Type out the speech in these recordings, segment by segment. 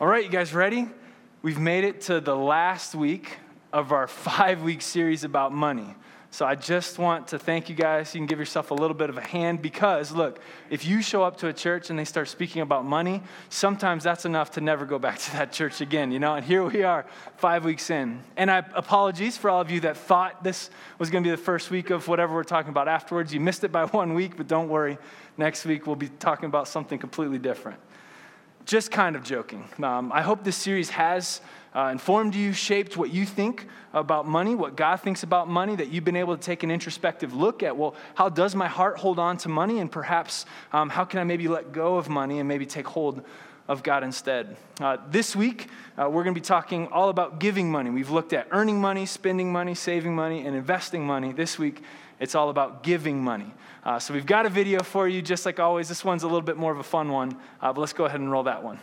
All right, you guys ready? We've made it to the last week of our five week series about money. So I just want to thank you guys. You can give yourself a little bit of a hand because, look, if you show up to a church and they start speaking about money, sometimes that's enough to never go back to that church again, you know? And here we are, five weeks in. And I apologies for all of you that thought this was going to be the first week of whatever we're talking about afterwards. You missed it by one week, but don't worry. Next week we'll be talking about something completely different. Just kind of joking. Um, I hope this series has uh, informed you, shaped what you think about money, what God thinks about money, that you've been able to take an introspective look at, well, how does my heart hold on to money? And perhaps um, how can I maybe let go of money and maybe take hold of God instead. Uh, this week, uh, we're going to be talking all about giving money. We've looked at earning money, spending money, saving money, and investing money. This week, it's all about giving money. Uh, so we've got a video for you, just like always. This one's a little bit more of a fun one, uh, but let's go ahead and roll that one.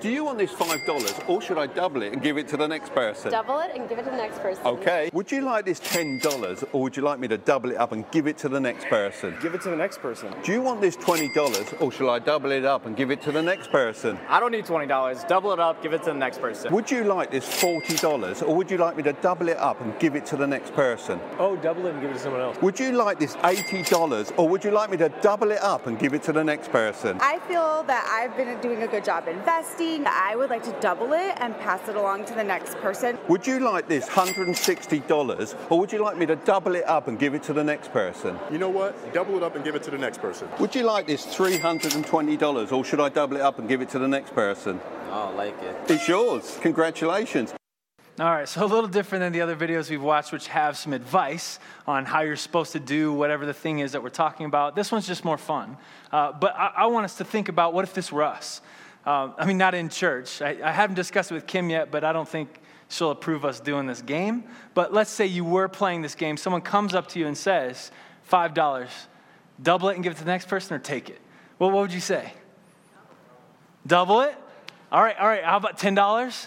Do you want this $5 or should I double it and give it to the next person? Double it and give it to the next person. Okay. Would you like this $10 or would you like me to double it up and give it to the next person? Give it to the next person. Do you want this $20 or shall I double it up and give it to the next person? I don't need $20. Double it up, give it to the next person. Would you like this $40 or would you like me to double it up and give it to the next person? Oh, double it and give it to someone else. Would you like this $80 or would you like me to double it up and give it to the next person? I feel that I've been doing a good job investing. I would like to double it and pass it along to the next person. Would you like this $160 or would you like me to double it up and give it to the next person? You know what? Double it up and give it to the next person. Would you like this $320 or should I double it up and give it to the next person? I like it. It's yours. Congratulations. All right, so a little different than the other videos we've watched, which have some advice on how you're supposed to do whatever the thing is that we're talking about. This one's just more fun. Uh, but I, I, want us to think about what if this were us? Uh, I mean, not in church. I, I haven't discussed it with Kim yet, but I don't think she'll approve us doing this game. But let's say you were playing this game. Someone comes up to you and says, $5, double it and give it to the next person or take it? Well, what would you say? Double it? All right, all right. How about $10?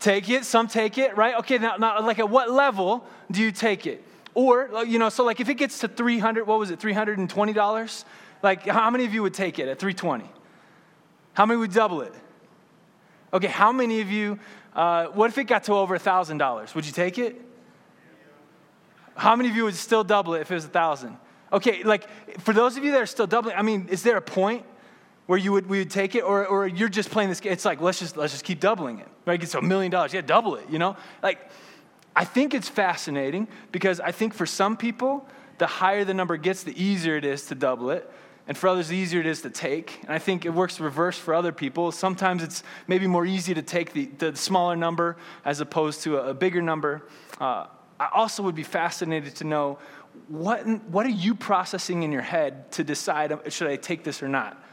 Take it. Some take it, right? Okay, now, now like at what level do you take it? Or, you know, so like if it gets to 300, what was it, $320? Like how many of you would take it at 320? How many would double it? Okay, how many of you, uh, what if it got to over $1,000? Would you take it? How many of you would still double it if it was 1000 Okay, like for those of you that are still doubling, I mean, is there a point where you would, we would take it or, or you're just playing this game? It's like, let's just, let's just keep doubling it, right? It's a million dollars. Yeah, double it, you know? Like, I think it's fascinating because I think for some people, the higher the number gets, the easier it is to double it and for others, the easier it is to take. And I think it works reverse for other people. Sometimes it's maybe more easy to take the, the smaller number as opposed to a, a bigger number. Uh, I also would be fascinated to know what, what are you processing in your head to decide uh, should I take this or not?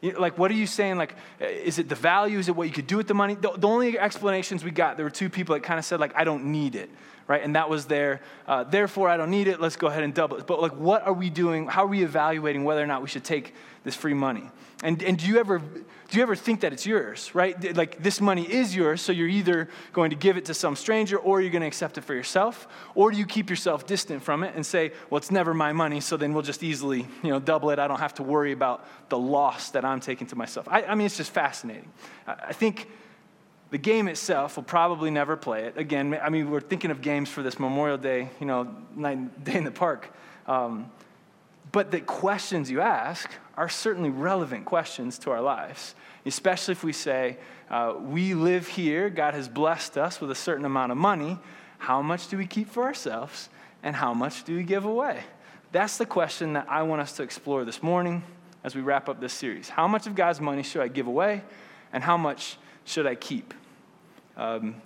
Like, what are you saying? Like, uh, is it the value? Is it what you could do with the money? The, the only explanations we got, there were two people that kind of said, like, I don't need it right? And that was there. Uh, therefore, I don't need it. Let's go ahead and double it. But like, what are we doing? How are we evaluating whether or not we should take this free money? And, and do you ever do you ever think that it's yours, right? Like this money is yours, so you're either going to give it to some stranger or you're going to accept it for yourself, or do you keep yourself distant from it and say, well, it's never my money, so then we'll just easily, you know, double it. I don't have to worry about the loss that I'm taking to myself. I, I mean, it's just fascinating. I, I think the game itself will probably never play it. Again, I mean, we're thinking of games for this Memorial Day, you know, night, day in the park. Um, but the questions you ask are certainly relevant questions to our lives, especially if we say, uh, we live here, God has blessed us with a certain amount of money. How much do we keep for ourselves, and how much do we give away? That's the question that I want us to explore this morning as we wrap up this series. How much of God's money should I give away, and how much should I keep? Um,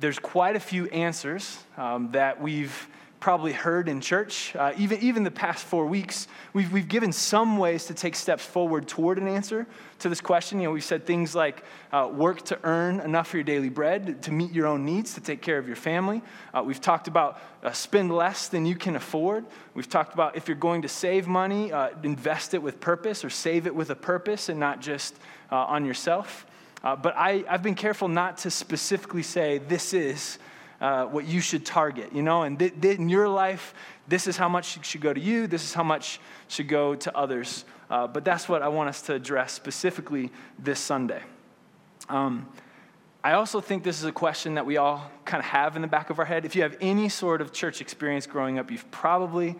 there's quite a few answers um, that we've probably heard in church. Uh, even, even the past four weeks, we've, we've given some ways to take steps forward toward an answer to this question. You know, we've said things like uh, work to earn enough for your daily bread, to meet your own needs, to take care of your family. Uh, we've talked about uh, spend less than you can afford. We've talked about if you're going to save money, uh, invest it with purpose or save it with a purpose and not just uh, on yourself. Uh, but I, I've been careful not to specifically say this is uh, what you should target, you know, and th- th- in your life, this is how much should go to you, this is how much should go to others. Uh, but that's what I want us to address specifically this Sunday. Um, I also think this is a question that we all kind of have in the back of our head. If you have any sort of church experience growing up, you've probably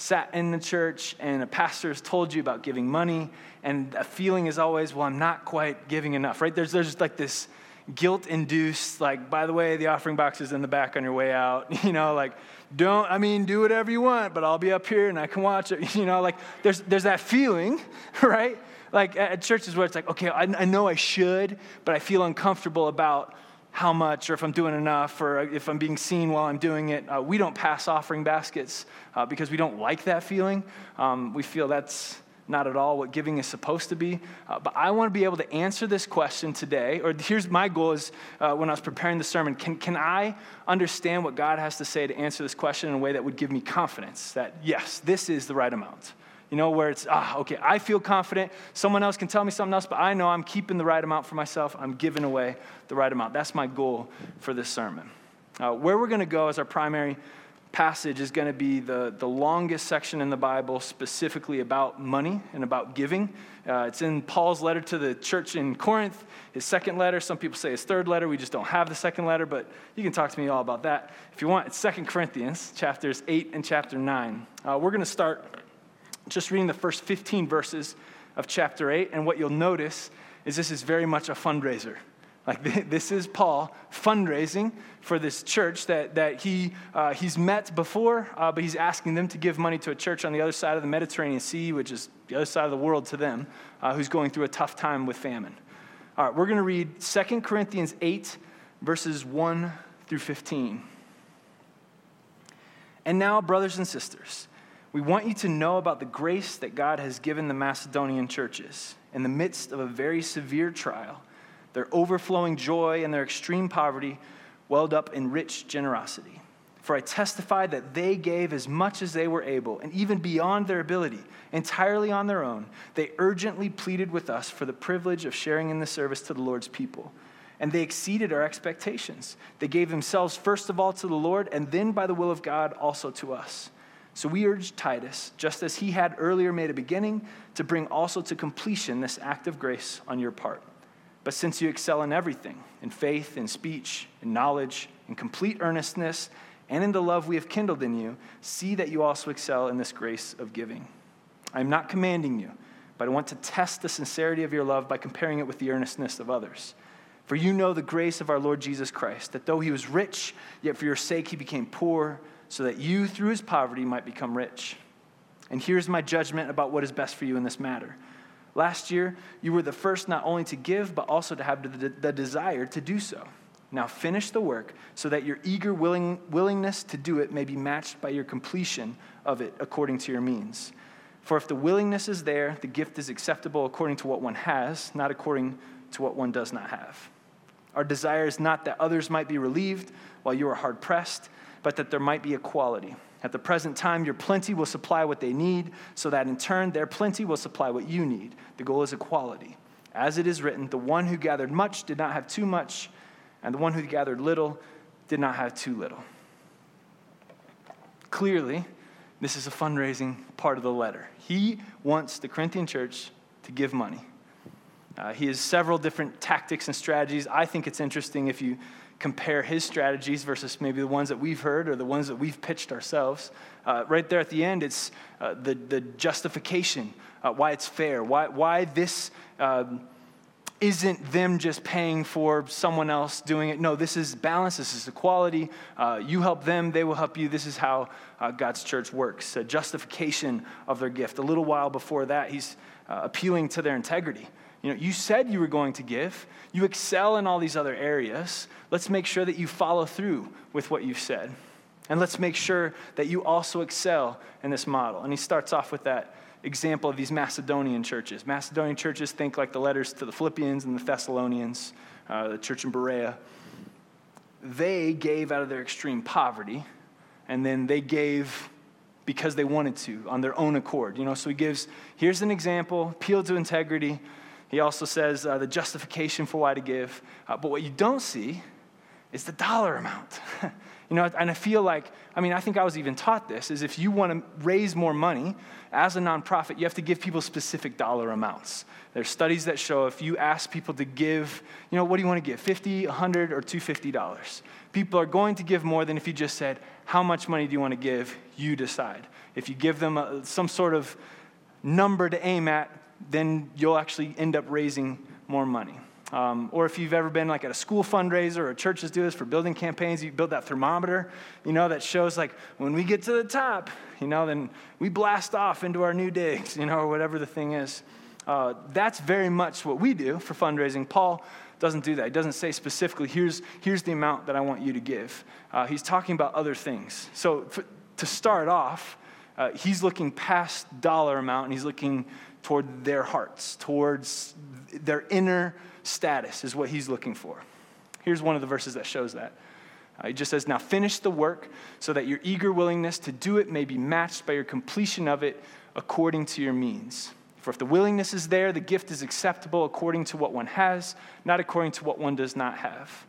sat in the church and a pastor has told you about giving money, and a feeling is always, well, I'm not quite giving enough, right? There's, there's like this guilt induced, like, by the way, the offering box is in the back on your way out. You know, like, don't, I mean, do whatever you want, but I'll be up here and I can watch it. You know, like, there's, there's that feeling, right? Like at churches where it's like, okay, I, I know I should, but I feel uncomfortable about how much or if I'm doing enough or if I'm being seen while I'm doing it. Uh, we don't pass offering baskets uh, because we don't like that feeling. Um, we feel that's not at all what giving is supposed to be. Uh, but I want to be able to answer this question today. Or here's my goal is uh, when I was preparing the sermon can, can I understand what God has to say to answer this question in a way that would give me confidence that, yes, this is the right amount? You know, where it's, ah, okay, I feel confident. Someone else can tell me something else, but I know I'm keeping the right amount for myself. I'm giving away the right amount. That's my goal for this sermon. Uh, where we're going to go as our primary passage is going to be the, the longest section in the Bible specifically about money and about giving. Uh, it's in Paul's letter to the church in Corinth, his second letter. Some people say his third letter. We just don't have the second letter, but you can talk to me all about that if you want. It's Second Corinthians, chapters 8 and chapter 9. Uh, we're going to start just reading the first 15 verses of chapter 8, and what you'll notice is this is very much a fundraiser. Like, this is Paul fundraising for this church that, that he, uh, he's met before, uh, but he's asking them to give money to a church on the other side of the Mediterranean Sea, which is the other side of the world to them, uh, who's going through a tough time with famine. All right, we're going to read 2 Corinthians 8, verses 1 through 15. And now, brothers and sisters, we want you to know about the grace that God has given the Macedonian churches. In the midst of a very severe trial, their overflowing joy and their extreme poverty welled up in rich generosity. For I testify that they gave as much as they were able, and even beyond their ability, entirely on their own. They urgently pleaded with us for the privilege of sharing in the service to the Lord's people. And they exceeded our expectations. They gave themselves first of all to the Lord, and then by the will of God also to us. So we urge Titus, just as he had earlier made a beginning, to bring also to completion this act of grace on your part. But since you excel in everything, in faith, in speech, in knowledge, in complete earnestness, and in the love we have kindled in you, see that you also excel in this grace of giving. I am not commanding you, but I want to test the sincerity of your love by comparing it with the earnestness of others. For you know the grace of our Lord Jesus Christ, that though he was rich, yet for your sake he became poor so that you, through his poverty, might become rich. And here's my judgment about what is best for you in this matter. Last year, you were the first not only to give, but also to have the, the desire to do so. Now finish the work so that your eager willing, willingness to do it may be matched by your completion of it according to your means. For if the willingness is there, the gift is acceptable according to what one has, not according to what one does not have. Our desire is not that others might be relieved while you are hard pressed but that there might be equality. At the present time, your plenty will supply what they need, so that in turn, their plenty will supply what you need. The goal is equality. As it is written, the one who gathered much did not have too much, and the one who gathered little did not have too little. Clearly, this is a fundraising part of the letter. He wants the Corinthian church to give money. Uh, he has several different tactics and strategies. I think it's interesting if you compare his strategies versus maybe the ones that we've heard or the ones that we've pitched ourselves. Uh, right there at the end, it's uh, the, the justification, uh, why it's fair, why, why this um, isn't them just paying for someone else doing it. No, this is balance, this is equality. Uh, you help them, they will help you. This is how uh, God's church works a justification of their gift. A little while before that, he's uh, appealing to their integrity. You know, you said you were going to give. You excel in all these other areas. Let's make sure that you follow through with what you've said. And let's make sure that you also excel in this model. And he starts off with that example of these Macedonian churches. Macedonian churches think like the letters to the Philippians and the Thessalonians, uh, the church in Berea. They gave out of their extreme poverty, and then they gave because they wanted to on their own accord. You know, so he gives here's an example, appeal to integrity, he also says uh, the justification for why to give. Uh, but what you don't see is the dollar amount. you know, and I feel like, I mean, I think I was even taught this is if you want to raise more money as a nonprofit, you have to give people specific dollar amounts. There's studies that show if you ask people to give, you know, what do you want to give? 50, 100, or $250? People are going to give more than if you just said, how much money do you want to give? You decide. If you give them a, some sort of number to aim at, then you'll actually end up raising more money. Um, or if you've ever been like at a school fundraiser or churches do this for building campaigns, you build that thermometer, you know, that shows like when we get to the top, you know, then we blast off into our new digs, you know, or whatever the thing is. Uh, that's very much what we do for fundraising. Paul doesn't do that. He doesn't say specifically, here's, here's the amount that I want you to give. Uh, he's talking about other things. So to start off, uh, he's looking past dollar amount and he's looking toward their hearts, towards their inner status, is what he's looking for. Here's one of the verses that shows that. Uh, just says, Now finish the work so that your eager willingness to do it may be matched by your completion of it according to your means. For if the willingness is there, the gift is acceptable according to what one has, not according to what one does not have.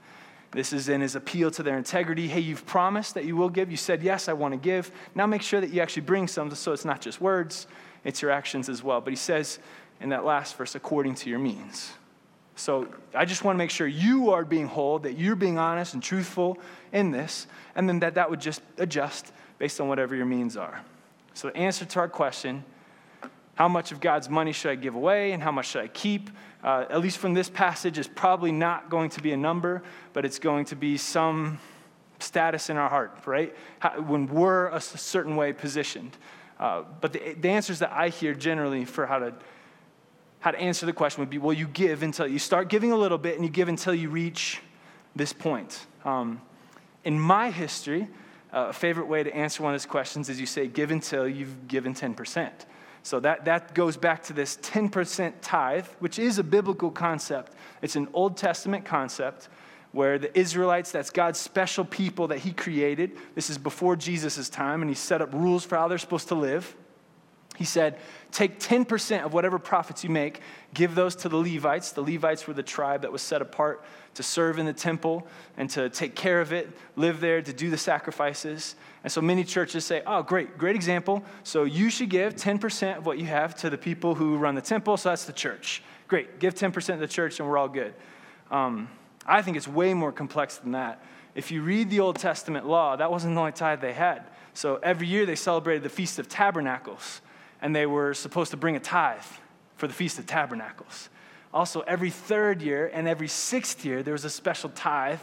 This is in his appeal to their integrity. Hey, you've promised that you will give. You said, Yes, I want to give. Now make sure that you actually bring some so it's not just words, it's your actions as well. But he says in that last verse, according to your means. So I just want to make sure you are being whole, that you're being honest and truthful in this, and then that that would just adjust based on whatever your means are. So the answer to our question how much of God's money should I give away and how much should I keep? Uh, at least from this passage, is probably not going to be a number, but it's going to be some status in our heart, right? How, when we're a certain way positioned. Uh, but the, the answers that I hear generally for how to how to answer the question would be well, you give until you start giving a little bit and you give until you reach this point. Um, in my history, uh, a favorite way to answer one of these questions is you say, give until you've given 10%. So that, that goes back to this 10% tithe, which is a biblical concept. It's an Old Testament concept where the Israelites, that's God's special people that He created. This is before Jesus' time, and He set up rules for how they're supposed to live. He said, Take 10% of whatever profits you make, give those to the Levites. The Levites were the tribe that was set apart to serve in the temple and to take care of it, live there, to do the sacrifices. And so many churches say, oh, great, great example. So you should give 10% of what you have to the people who run the temple. So that's the church. Great, give 10% to the church and we're all good. Um, I think it's way more complex than that. If you read the Old Testament law, that wasn't the only tithe they had. So every year they celebrated the Feast of Tabernacles, and they were supposed to bring a tithe for the Feast of Tabernacles. Also, every third year and every sixth year, there was a special tithe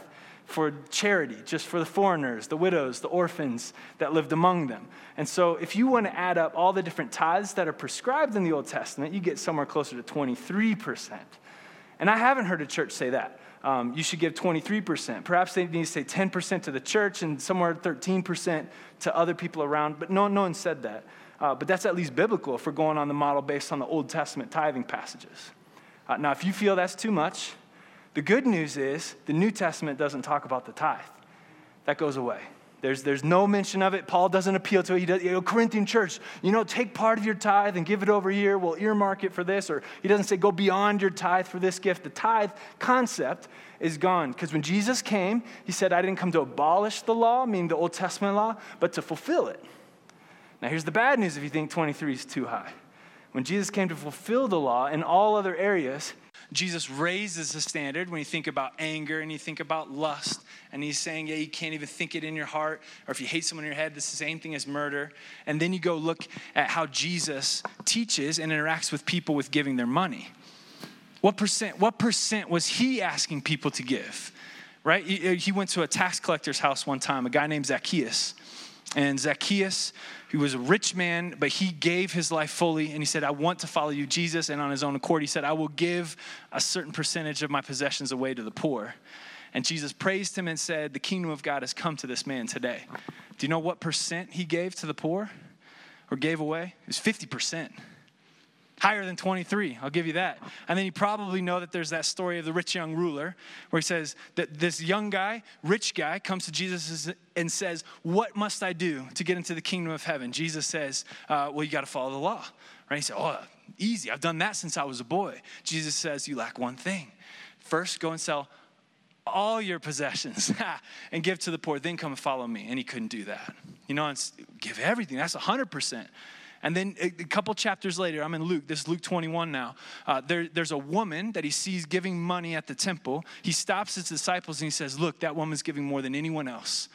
for charity, just for the foreigners, the widows, the orphans that lived among them. And so, if you want to add up all the different tithes that are prescribed in the Old Testament, you get somewhere closer to 23%. And I haven't heard a church say that. Um, you should give 23%. Perhaps they need to say 10% to the church and somewhere 13% to other people around, but no, no one said that. Uh, but that's at least biblical if we're going on the model based on the Old Testament tithing passages. Uh, now, if you feel that's too much, the good news is the New Testament doesn't talk about the tithe. That goes away. There's, there's no mention of it. Paul doesn't appeal to it. He does, you know, Corinthian church, you know, take part of your tithe and give it over here. We'll earmark it for this. Or he doesn't say go beyond your tithe for this gift. The tithe concept is gone. Because when Jesus came, he said, I didn't come to abolish the law, meaning the Old Testament law, but to fulfill it. Now, here's the bad news if you think 23 is too high. When Jesus came to fulfill the law in all other areas, Jesus raises the standard when you think about anger and you think about lust. And he's saying, yeah, you can't even think it in your heart. Or if you hate someone in your head, this is the same thing as murder. And then you go look at how Jesus teaches and interacts with people with giving their money. What percent, what percent was he asking people to give? Right? He went to a tax collector's house one time, a guy named Zacchaeus. And Zacchaeus, he was a rich man, but he gave his life fully. And he said, I want to follow you, Jesus. And on his own accord, he said, I will give a certain percentage of my possessions away to the poor. And Jesus praised him and said, The kingdom of God has come to this man today. Do you know what percent he gave to the poor or gave away? It was 50% higher than 23 i'll give you that and then you probably know that there's that story of the rich young ruler where he says that this young guy rich guy comes to jesus and says what must i do to get into the kingdom of heaven jesus says uh, well you got to follow the law right he said oh easy i've done that since i was a boy jesus says you lack one thing first go and sell all your possessions and give to the poor. Then come and follow me. And he couldn't do that. You know, give everything. That's 100%. And then a, couple chapters later, I'm in Luke. This is Luke 21 now. Uh, there, there's a woman that he sees giving money at the temple. He stops his disciples and he says, Look, that woman's giving more than anyone else.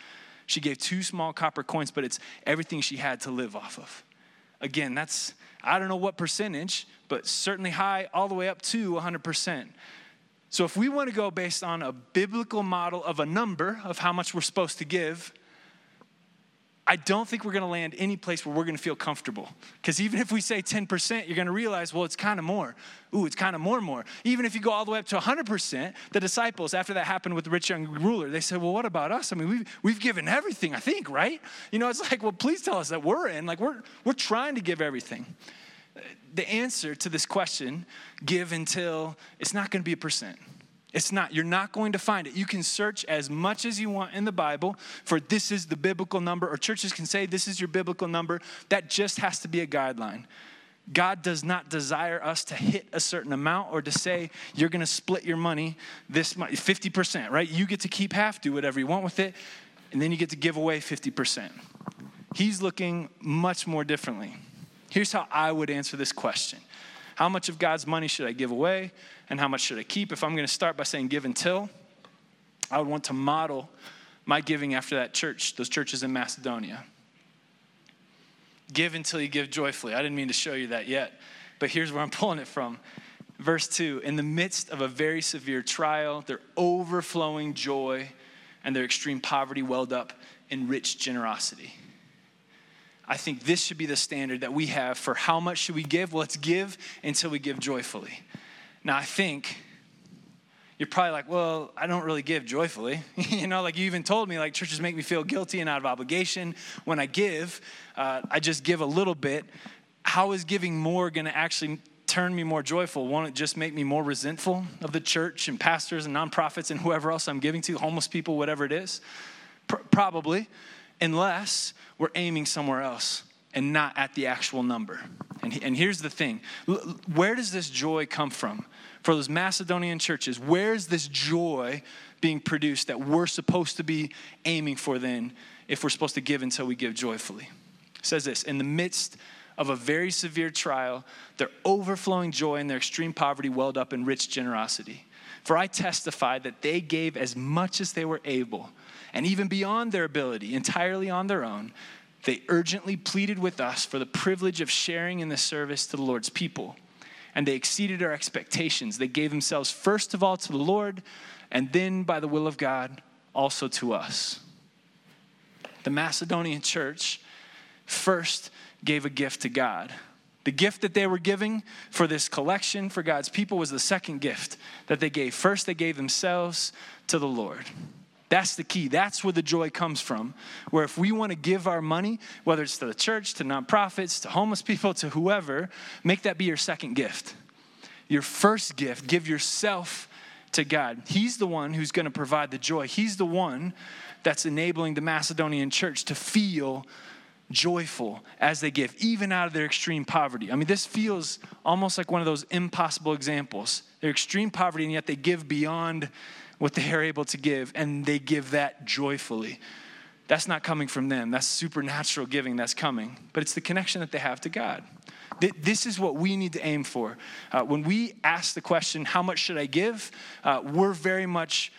She gave two small copper coins, but it's everything she had to live off of. Again, that's, I don't know what percentage, but certainly high, all the way up to 100%. So if we want to go based on a biblical model of a number of how much we're supposed to give, I don't think we're going to land any place where we're going to feel comfortable. Because even if we say 10%, you're going to realize, well, it's kind of more. Ooh, it's kind of more more. Even if you go all the way up to 100%, the disciples, after that happened with the rich young ruler, they said, well, what about us? I mean, we've, we've given everything, I think, right? You know, it's like, well, please tell us that we're in. Like, we're, we're trying to give everything. The answer to this question, give until, it's not going to be a percent. It's not, you're not going to find it. You can search as much as you want in the Bible for this is the biblical number, or churches can say this is your biblical number. That just has to be a guideline. God does not desire us to hit a certain amount or to say you're going to split your money this much, 50%, right? You get to keep half, do whatever you want with it, and then you get to give away 50%. He's looking much more differently. Here's how I would answer this question how much of God's money should I give away? And how much should I keep? If I'm going to start by saying give until, I would want to model my giving after that church, those churches in Macedonia. Give until you give joyfully. I didn't mean to show you that yet, but here's where I'm pulling it from. Verse 2 In the midst of a very severe trial, their overflowing joy and their extreme poverty welled up in rich generosity. I think this should be the standard that we have for how much should we give? Well, let's give until we give joyfully. Now, I think you're probably like, well, I don't really give joyfully. you know, like you even told me, like churches make me feel guilty and out of obligation when I give. Uh, I just give a little bit. How is giving more going to actually turn me more joyful? Won't it just make me more resentful of the church and pastors and nonprofits and whoever else I'm giving to, homeless people, whatever it is? Probably, unless we're aiming somewhere else and not at the actual number. And, and here's the thing where does this joy come from? For those Macedonian churches, where's this joy being produced that we're supposed to be aiming for then if we're supposed to give until we give joyfully? It says this In the midst of a very severe trial, their overflowing joy and their extreme poverty welled up in rich generosity. For I testify that they gave as much as they were able and even beyond their ability, entirely on their own, they urgently pleaded with us for the privilege of sharing in the service to the Lord's people. And they exceeded our expectations. They gave themselves first of all to the Lord, and then, by the will of God, also to us. The Macedonian church first gave a gift to God. The gift that they were giving for this collection for God's people was the second gift that they gave. First, they gave themselves to the Lord. That's the key. That's where the joy comes from. Where if we want to give our money, whether it's to the church, to nonprofits, to homeless people, to whoever, make that be your second gift. Your first gift, give yourself to God. He's the one who's going to provide the joy. He's the one that's enabling the Macedonian church to feel joyful as they give, even out of their extreme poverty. I mean, this feels almost like one of those impossible examples. They're extreme poverty, and yet they give beyond what they are able to give, and they give that joyfully. That's not coming from them. That's supernatural giving that's coming, but it's the connection that they have to God. This is what we need to aim for. Uh, when we ask the question, How much should I give? Uh, we're very much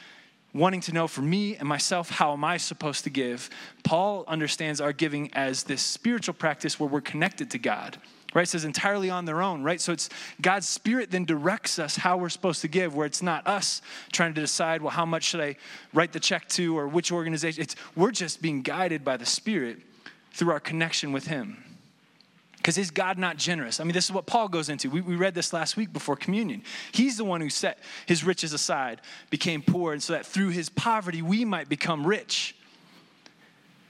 wanting to know for me and myself, how am I supposed to give? Paul understands our giving as this spiritual practice where we're connected to God right? It says entirely on their own, right? So it's God's Spirit then directs us how we're supposed to give, where it's not us trying to decide, well, how much should I write the check to or which organization? It's we're just being guided by the Spirit through our connection with Him. Because is God not generous? I mean, this is what Paul goes into. We, we read this last week before communion. He's the one who set his riches aside, became poor, and so that through his poverty we might become rich.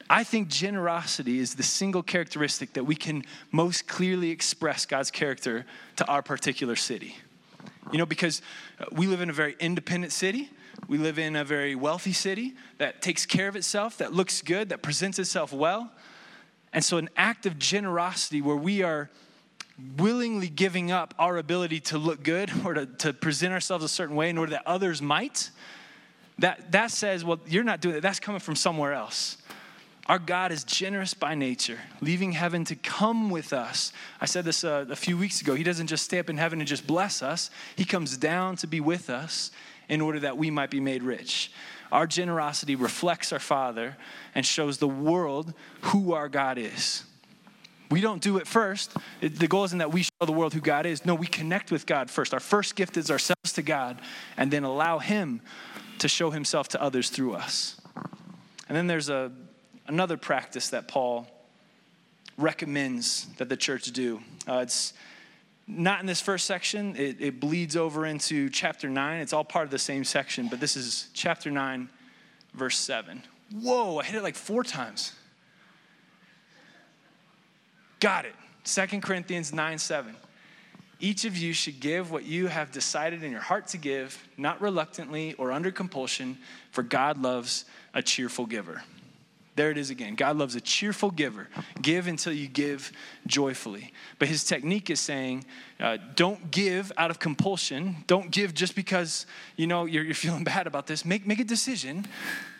I think generosity is the single characteristic that we can most clearly express God's character to our particular city. You know, because uh, we live in a very independent city. We live in a very wealthy city that takes care of itself, that looks good, that presents itself well. And so, an act of generosity where we are willingly giving up our ability to look good or to, to present ourselves a certain way in order that others might, that, that says, well, you're not doing it. That's coming from somewhere else. Our God is generous by nature, leaving heaven to come with us. I said this uh, a few weeks ago. He doesn't just stay up in heaven and just bless us, He comes down to be with us in order that we might be made rich. Our generosity reflects our Father and shows the world who our God is. We don't do it first. It, the goal isn't that we show the world who God is. No, we connect with God first. Our first gift is ourselves to God and then allow Him to show Himself to others through us. And then there's a, another practice that Paul recommends that the church do. Uh, it's not in this first section, it, it bleeds over into chapter 9. It's all part of the same section, but this is chapter 9, verse 7. Whoa, I hit it like four times. Got it. 2 Corinthians 9 7. Each of you should give what you have decided in your heart to give, not reluctantly or under compulsion, for God loves a cheerful giver. There it is again. God loves a cheerful giver. Give until you give joyfully. But his technique is saying, uh, don't give out of compulsion. Don't give just because you know you're, you're feeling bad about this. Make make a decision,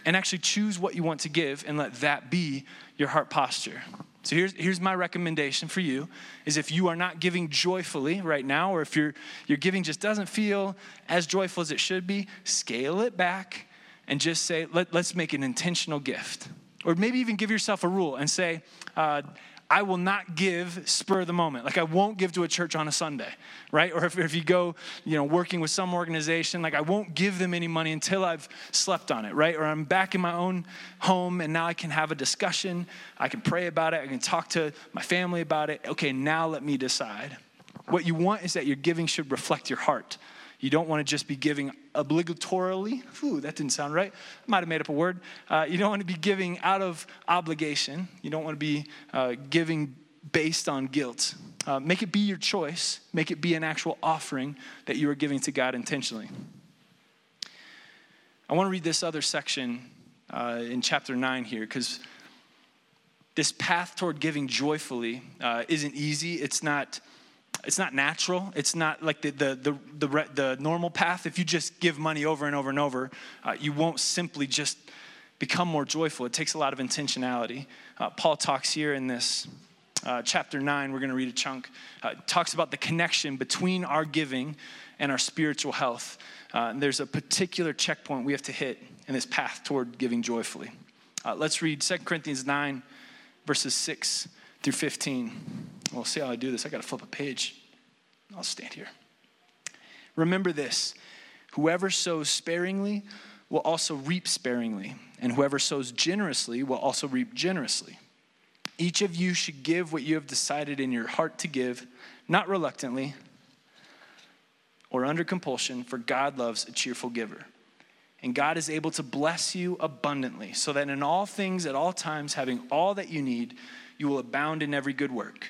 and actually choose what you want to give, and let that be your heart posture. So here's, here's my recommendation for you is if you are not giving joyfully right now, or if your, your giving just doesn't feel as joyful as it should be, scale it back and just say, Let, let's make an intentional gift. Or maybe even give yourself a rule and say, uh, I will not give spur of the moment. Like I won't give to a church on a Sunday, right? Or if, if you go, you know, working with some organization, like I won't give them any money until I've slept on it, right? Or I'm back in my own home and now I can have a discussion. I can pray about it. I can talk to my family about it. Okay, now let me decide. What you want is that your giving should reflect your heart. You don't want to just be giving obligatorily. Ooh, that didn't sound right. I might have made up a word. Uh, you don't want to be giving out of obligation. You don't want to be uh, giving based on guilt. Uh, make it be your choice. Make it be an actual offering that you are giving to God intentionally. I want to read this other section uh, in chapter 9 here because this path toward giving joyfully uh, isn't easy. It's not it's not natural. It's not like the, the, the, the, the normal path. If you just give money over and over and over, uh, you won't simply just become more joyful. It takes a lot of intentionality. Uh, Paul talks here in this uh, chapter 9, we're going to read a chunk, uh, talks about the connection between our giving and our spiritual health. Uh, there's a particular checkpoint we have to hit in this path toward giving joyfully. Uh, let's read 2 Corinthians 9, verses 6 through 15. We'll see how I do this. I got to flip a page. I'll stand here. Remember this whoever sows sparingly will also reap sparingly, and whoever sows generously will also reap generously. Each of you should give what you have decided in your heart to give, not reluctantly or under compulsion, for God loves a cheerful giver. And God is able to bless you abundantly, so that in all things, at all times, having all that you need, you will abound in every good work.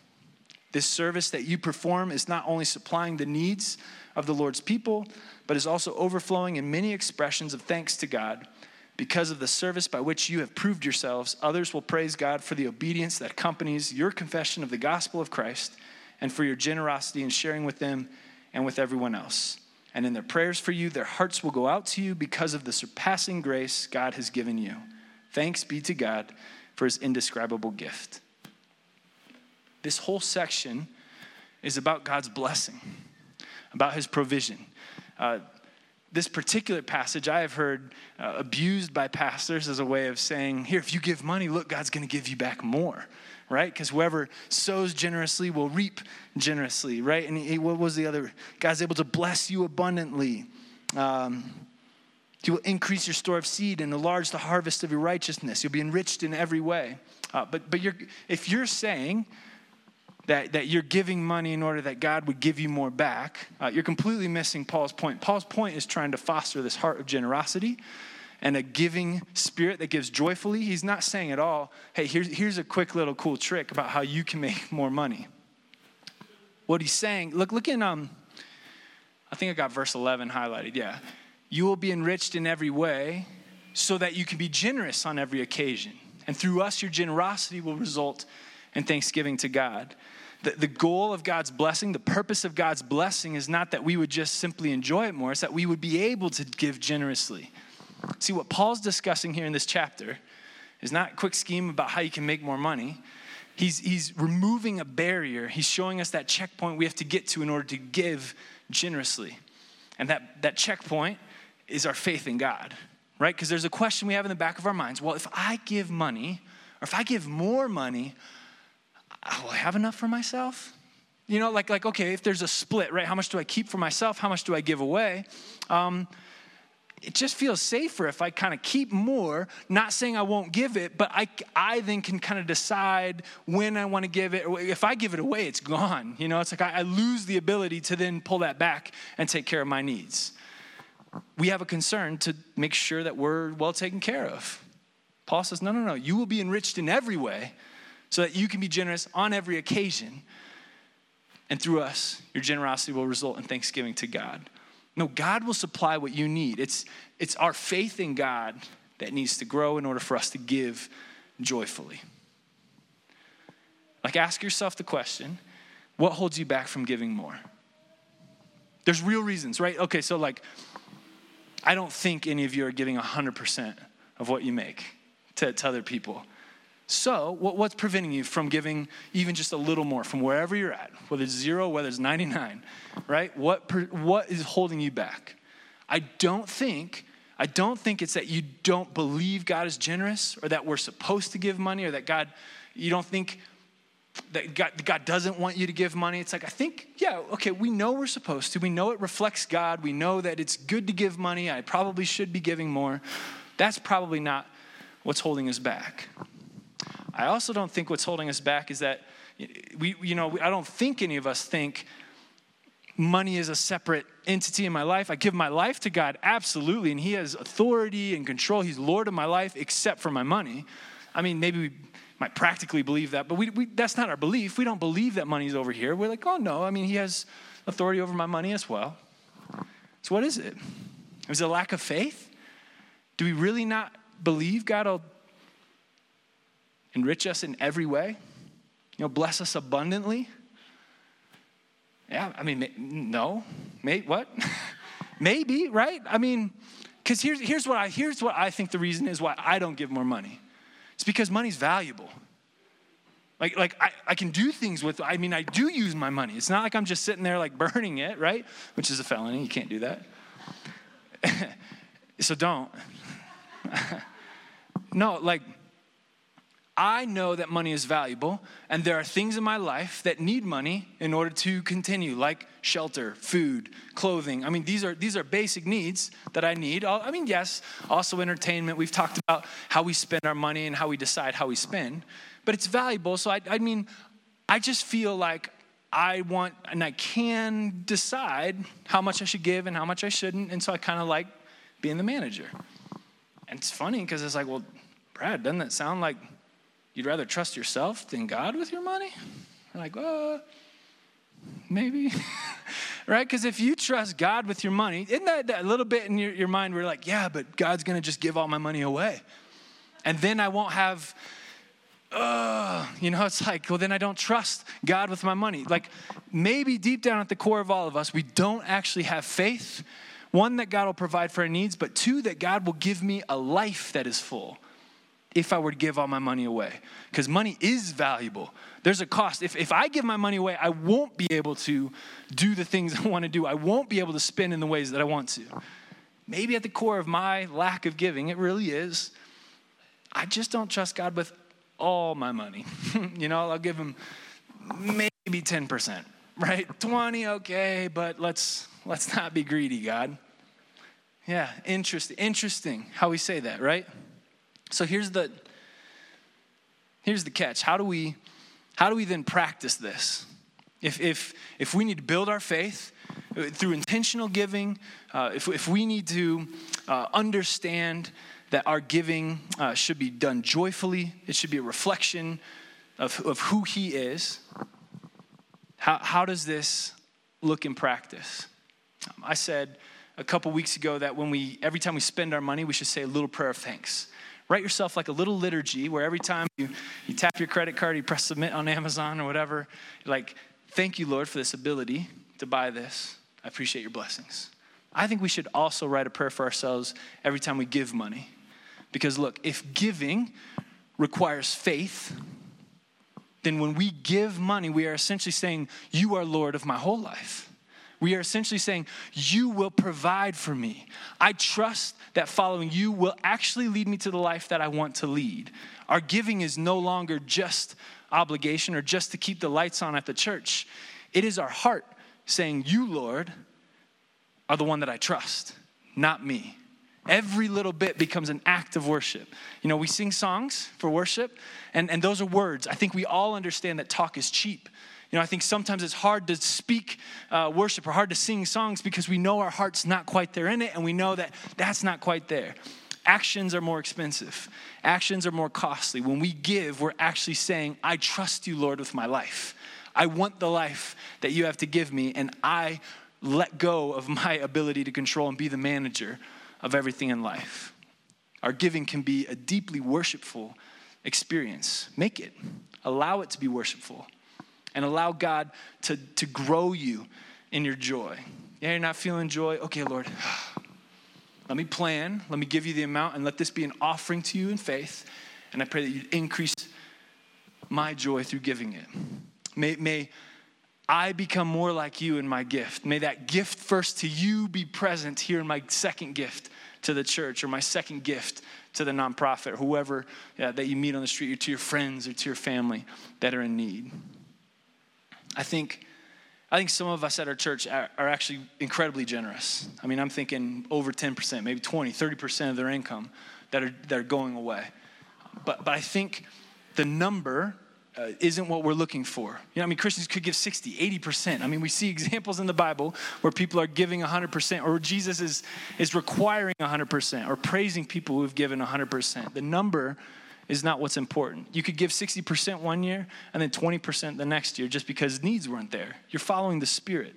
This service that you perform is not only supplying the needs of the Lord's people, but is also overflowing in many expressions of thanks to God. Because of the service by which you have proved yourselves, others will praise God for the obedience that accompanies your confession of the gospel of Christ and for your generosity in sharing with them and with everyone else. And in their prayers for you, their hearts will go out to you because of the surpassing grace God has given you. Thanks be to God for his indescribable gift. This whole section is about God's blessing, about his provision. Uh, this particular passage I have heard uh, abused by pastors as a way of saying, here, if you give money, look, God's going to give you back more, right? Because whoever sows generously will reap generously, right? And he, what was the other? God's able to bless you abundantly. Um, he will increase your store of seed and enlarge the harvest of your righteousness. You'll be enriched in every way. Uh, but but you're, if you're saying, that, that you're giving money in order that God would give you more back, uh, you're completely missing Paul's point. Paul's point is trying to foster this heart of generosity and a giving spirit that gives joyfully, he's not saying at all, hey, here's, here's a quick little cool trick about how you can make more money. What he's saying, look, look in, um, I think I got verse 11 highlighted, yeah. You will be enriched in every way so that you can be generous on every occasion. And through us, your generosity will result in thanksgiving to God. The, the goal of God's blessing, the purpose of God's blessing is not that we would just simply enjoy it more, it's that we would be able to give generously. See, what Paul's discussing here in this chapter is not a quick scheme about how you can make more money. He's, he's removing a barrier. He's showing us that checkpoint we have to get to in order to give generously. And that, that checkpoint is our faith in God, right? Because there's a question we have in the back of our minds well, if I give money, or if I give more money, will I have enough for myself? You know, like, like okay, if there's a split, right? How much do I keep for myself? How much do I give away? Um, it just feels safer if I kind of keep more, not saying I won't give it, but I, I then can kind of decide when I want to give it. If I give it away, it's gone. You know, it's like I, I lose the ability to then pull that back and take care of my needs. We have a concern to make sure that we're well taken care of. Paul says, no, no, no, you will be enriched in every way so that you can be generous on every occasion. And through us, your generosity will result in thanksgiving to God. No, God will supply what you need. It's, it's our faith in God that needs to grow in order for us to give joyfully. Like, ask yourself the question what holds you back from giving more? There's real reasons, right? Okay, so like, I don't think any of you are giving 100% of what you make to, to other people. So, what, what's preventing you from giving even just a little more from wherever you're at, whether it's zero, whether it's 99, right? What, what is holding you back? I don't think. I don't think it's that you don't believe God is generous or that we're supposed to give money or that God, you don't think that God, God doesn't want you to give money. It's like, I think, yeah, okay, we know we're supposed to. We know it reflects God. We know that it's good to give money. I probably should be giving more. That's probably not what's holding us back. I also don't think what's holding us back is that we, you know, I don't think any of us think money is a separate entity in my life. I give my life to God, absolutely, and He has authority and control. He's Lord of my life, except for my money. I mean, maybe we might practically believe that, but we, we, that's not our belief. We don't believe that money's over here. We're like, oh no, I mean, He has authority over my money as well. So, what is it? Is it a lack of faith? Do we really not believe God will enrich us in every way, you know, bless us abundantly. Yeah, I mean, no, May, what? Maybe, right? I mean, because here's, here's, what I, here's what I think the reason is why I don't give more money. It's because money's valuable. Like, like I, I can do things with, I mean, I do use my money. It's not like I'm just sitting there like burning it, right? Which is a felony. You can't do that. so don't. no, like, I know that money is valuable, and there are things in my life that need money in order to continue, like shelter, food, clothing. I mean, these are these are basic needs that I need. I mean, yes, also entertainment. We've talked about how we spend our money and how we decide how we spend, but it's valuable. So I, I mean, I just feel like I want and I can decide how much I should give and how much I shouldn't, and so I kind of like being the manager. And it's funny because it's like, well, Brad, doesn't that sound like You'd rather trust yourself than God with your money? You're like, well, maybe. right? Because if you trust God with your money, isn't that, that little bit in your, your mind where you're like, yeah, but God's going to just give all my money away? And then I won't have, uh, you know, it's like, well, then I don't trust God with my money. Like maybe deep down at the core of all of us, we don't actually have faith. One, that God will provide for our needs, but two, that God will give me a life that is full if I were to give all my money away. Because money is valuable. There's a cost. If, if I give my money away, I won't be able to do the things I want to do. I won't be able to spend in the ways that I want to. Maybe at the core of my lack of giving, it really is. I just don't trust God with all my money. you know, I'll give him maybe 10%, right? 20, okay, but let's let's not be greedy, God. Yeah, interesting. Interesting how we say that, right? So here's the here's the catch. How do we how do we then practice this? If if if we need to build our faith uh, through intentional giving, uh, if, if we need to uh, understand that our giving uh, should be done joyfully, it should be a reflection of, of who He is, how, how does this look in practice? Um, I said a couple weeks ago that when we, every time we spend our money, we should say a little prayer of thanks. Write yourself like a little liturgy where every time you, you tap your credit card, you press submit on Amazon or whatever, like, thank you, Lord, for this ability to buy this. I appreciate your blessings. I think we should also write a prayer for ourselves every time we give money. Because look, if giving requires faith, then when we give money, we are essentially saying, You are Lord of my whole life. We are essentially saying, You will provide for me. I trust that following you will actually lead me to the life that I want to lead. Our giving is no longer just obligation or just to keep the lights on at the church, it is our heart saying, You, Lord, are the one that I trust, not me. Every little bit becomes an act of worship. You know, we sing songs for worship, and, and those are words. I think we all understand that talk is cheap. You know, I think sometimes it's hard to speak uh, worship or hard to sing songs because we know our heart's not quite there in it, and we know that that's not quite there. Actions are more expensive, actions are more costly. When we give, we're actually saying, I trust you, Lord, with my life. I want the life that you have to give me, and I let go of my ability to control and be the manager of everything in life. Our giving can be a deeply worshipful experience. Make it, allow it to be worshipful, and allow God to, to grow you in your joy. Yeah, you're not feeling joy? Okay, Lord, let me plan, let me give you the amount, and let this be an offering to you in faith. And I pray that you increase my joy through giving it. May, may I become more like you in my gift. May that gift first to you be present here in my second gift to the church or my second gift to the nonprofit or whoever yeah, that you meet on the street or to your friends or to your family that are in need. I think, I think some of us at our church are, are actually incredibly generous. I mean, I'm thinking over 10%, maybe 20, 30% of their income that are, that are going away. But, but I think the number uh, isn't what we're looking for. You know, I mean, Christians could give 60, 80%. I mean, we see examples in the Bible where people are giving 100%, or Jesus is, is requiring 100%, or praising people who have given 100%. The number is not what's important. You could give 60% one year and then 20% the next year just because needs weren't there. You're following the Spirit.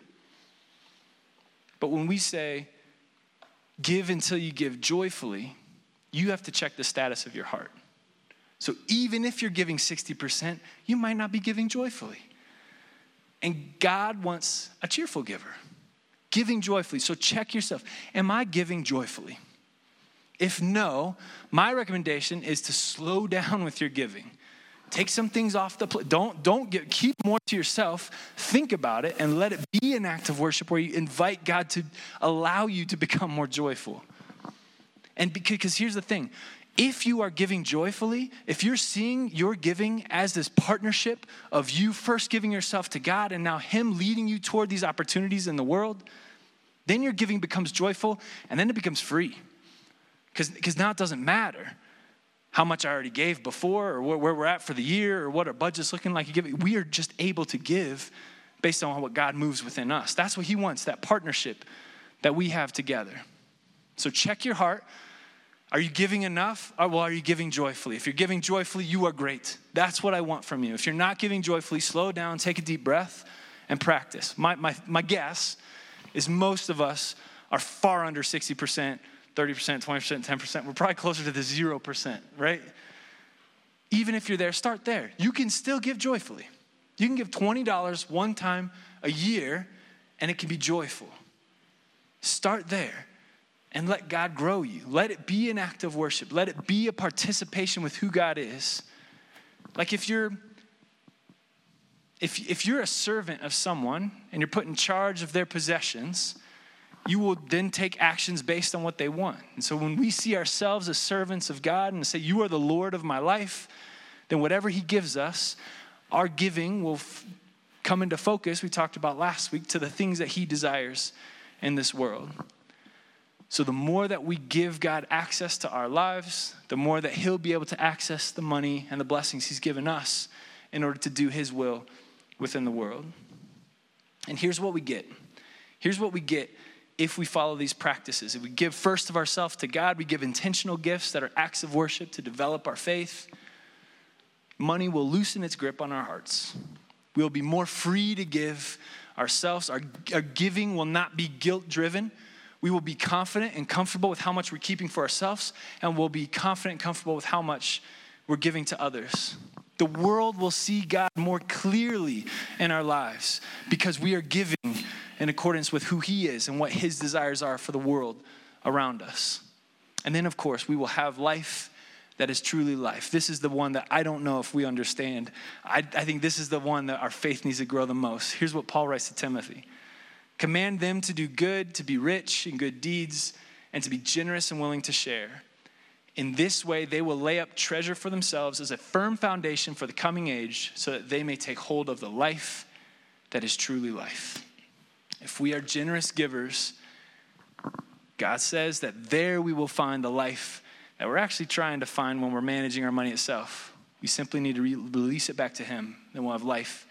But when we say, give until you give joyfully, you have to check the status of your heart. So even if you're giving 60%, you might not be giving joyfully. And God wants a cheerful giver, giving joyfully. So check yourself. Am I giving joyfully? If no, my recommendation is to slow down with your giving. Take some things off the plate. Don't, don't get, keep more to yourself. Think about it and let it be an act of worship where you invite God to allow you to become more joyful. And because here's the thing if you are giving joyfully, if you're seeing your giving as this partnership of you first giving yourself to God and now Him leading you toward these opportunities in the world, then your giving becomes joyful and then it becomes free. Because now it doesn't matter how much I already gave before or where, we're at for the year or what our budget's looking like. We are just able to give based on what God moves within us. That's what He wants, that partnership that we have together. So check your heart. Are you giving enough? Or, well, are you giving joyfully? If you're giving joyfully, you are great. That's what I want from you. If you're not giving joyfully, slow down, take a deep breath, and practice. My, my, my guess is most of us are far under 60%, 30%, 20%, 10%. We're probably closer to the 0%, right? Even if you're there, start there. You can still give joyfully. You can give $20 one time a year, and it can be joyful. Start there and let God grow you. Let it be an act of worship. Let it be a participation with who God is. Like if you're if, if you're a servant of someone and you're put in charge of their possessions, you will then take actions based on what they want. And so when we see ourselves as servants of God and say, You are the Lord of my life, then whatever He gives us, our giving will f- come into focus, we talked about last week, to the things that He desires in this world. So, the more that we give God access to our lives, the more that He'll be able to access the money and the blessings He's given us in order to do His will within the world. And here's what we get Here's what we get if we follow these practices. If we give first of ourselves to God, we give intentional gifts that are acts of worship to develop our faith, money will loosen its grip on our hearts. We'll be more free to give ourselves. Our, our giving will not be guilt driven. We will be confident and comfortable with how much we're keeping for ourselves, and we'll be confident and comfortable with how much we're giving to others. The world will see God more clearly in our lives because we are giving in accordance with who He is and what His desires are for the world around us. And then, of course, we will have life that is truly life. This is the one that I don't know if we understand. I, I, think this is the one that our faith needs to grow the most. Here's what Paul writes to Timothy Command them to do good, to be rich in good deeds, and to be generous and willing to share. In this way, they will lay up treasure for themselves as a firm foundation for the coming age, so that they may take hold of the life that is truly life. If we are generous givers, God says that there we will find the life that we're actually trying to find when we're managing our money itself. We simply need to re- release it back to Him, then we'll have life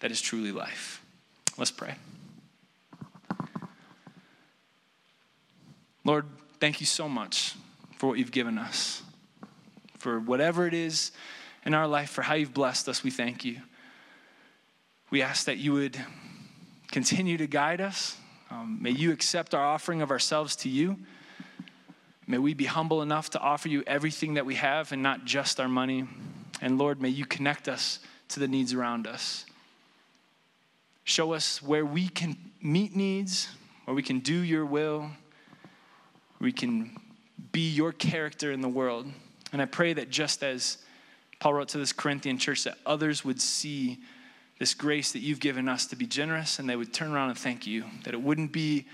that is truly life. Let's pray. Lord, thank you so much for what you've given us. For whatever it is in our life, for how you've blessed us, we thank you. We ask that you would continue to guide us. Um, may you accept our offering of ourselves to you. May we be humble enough to offer you everything that we have and not just our money. And Lord, may you connect us to the needs around us. Show us where we can meet needs, where we can do your will, we can be your character in the world. And I pray that just as Paul wrote to this Corinthian church, that others would see this grace that you've given us to be generous and they would turn around and thank you. That it wouldn't be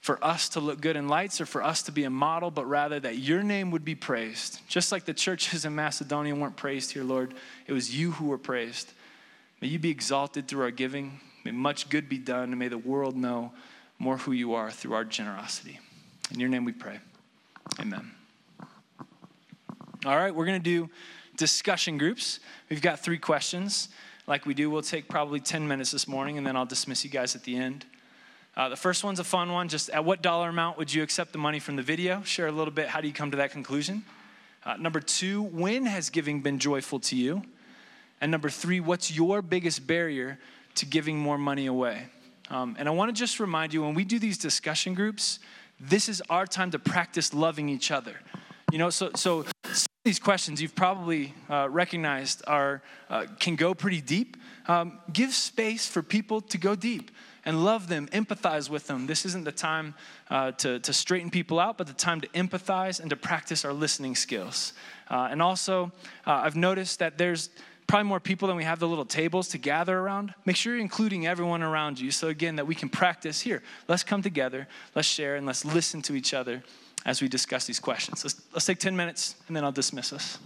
for us to look good in lights or for us to be a model, but rather that your name would be praised. Just like the churches in Macedonia weren't praised here, Lord, it was you who were praised. May you be exalted through our giving. May much good be done, and may the world know more who you are through our generosity. In your name we pray. Amen. All right, we're going to do discussion groups. We've got three questions. Like we do, we'll take probably 10 minutes this morning, and then I'll dismiss you guys at the end. Uh, the first one's a fun one. Just at what dollar amount would you accept the money from the video? Share a little bit. How do you come to that conclusion? Uh, number two, when has giving been joyful to you? And number three, what's your biggest barrier to giving more money away? Um, and I want to just remind you when we do these discussion groups, this is our time to practice loving each other. You know, so, so these questions you've probably uh, recognized are, uh, can go pretty deep. Um, give space for people to go deep and love them, empathize with them. This isn't the time uh, to, to straighten people out, but the time to empathize and to practice our listening skills. Uh, and also, uh, I've noticed that there's probably more people than we have the little tables to gather around. Make sure you're including everyone around you so, again, that we can practice here. Let's come together, let's share, and let's listen to each other as we discuss these questions. Let's, let's take 10 minutes, and then I'll dismiss us.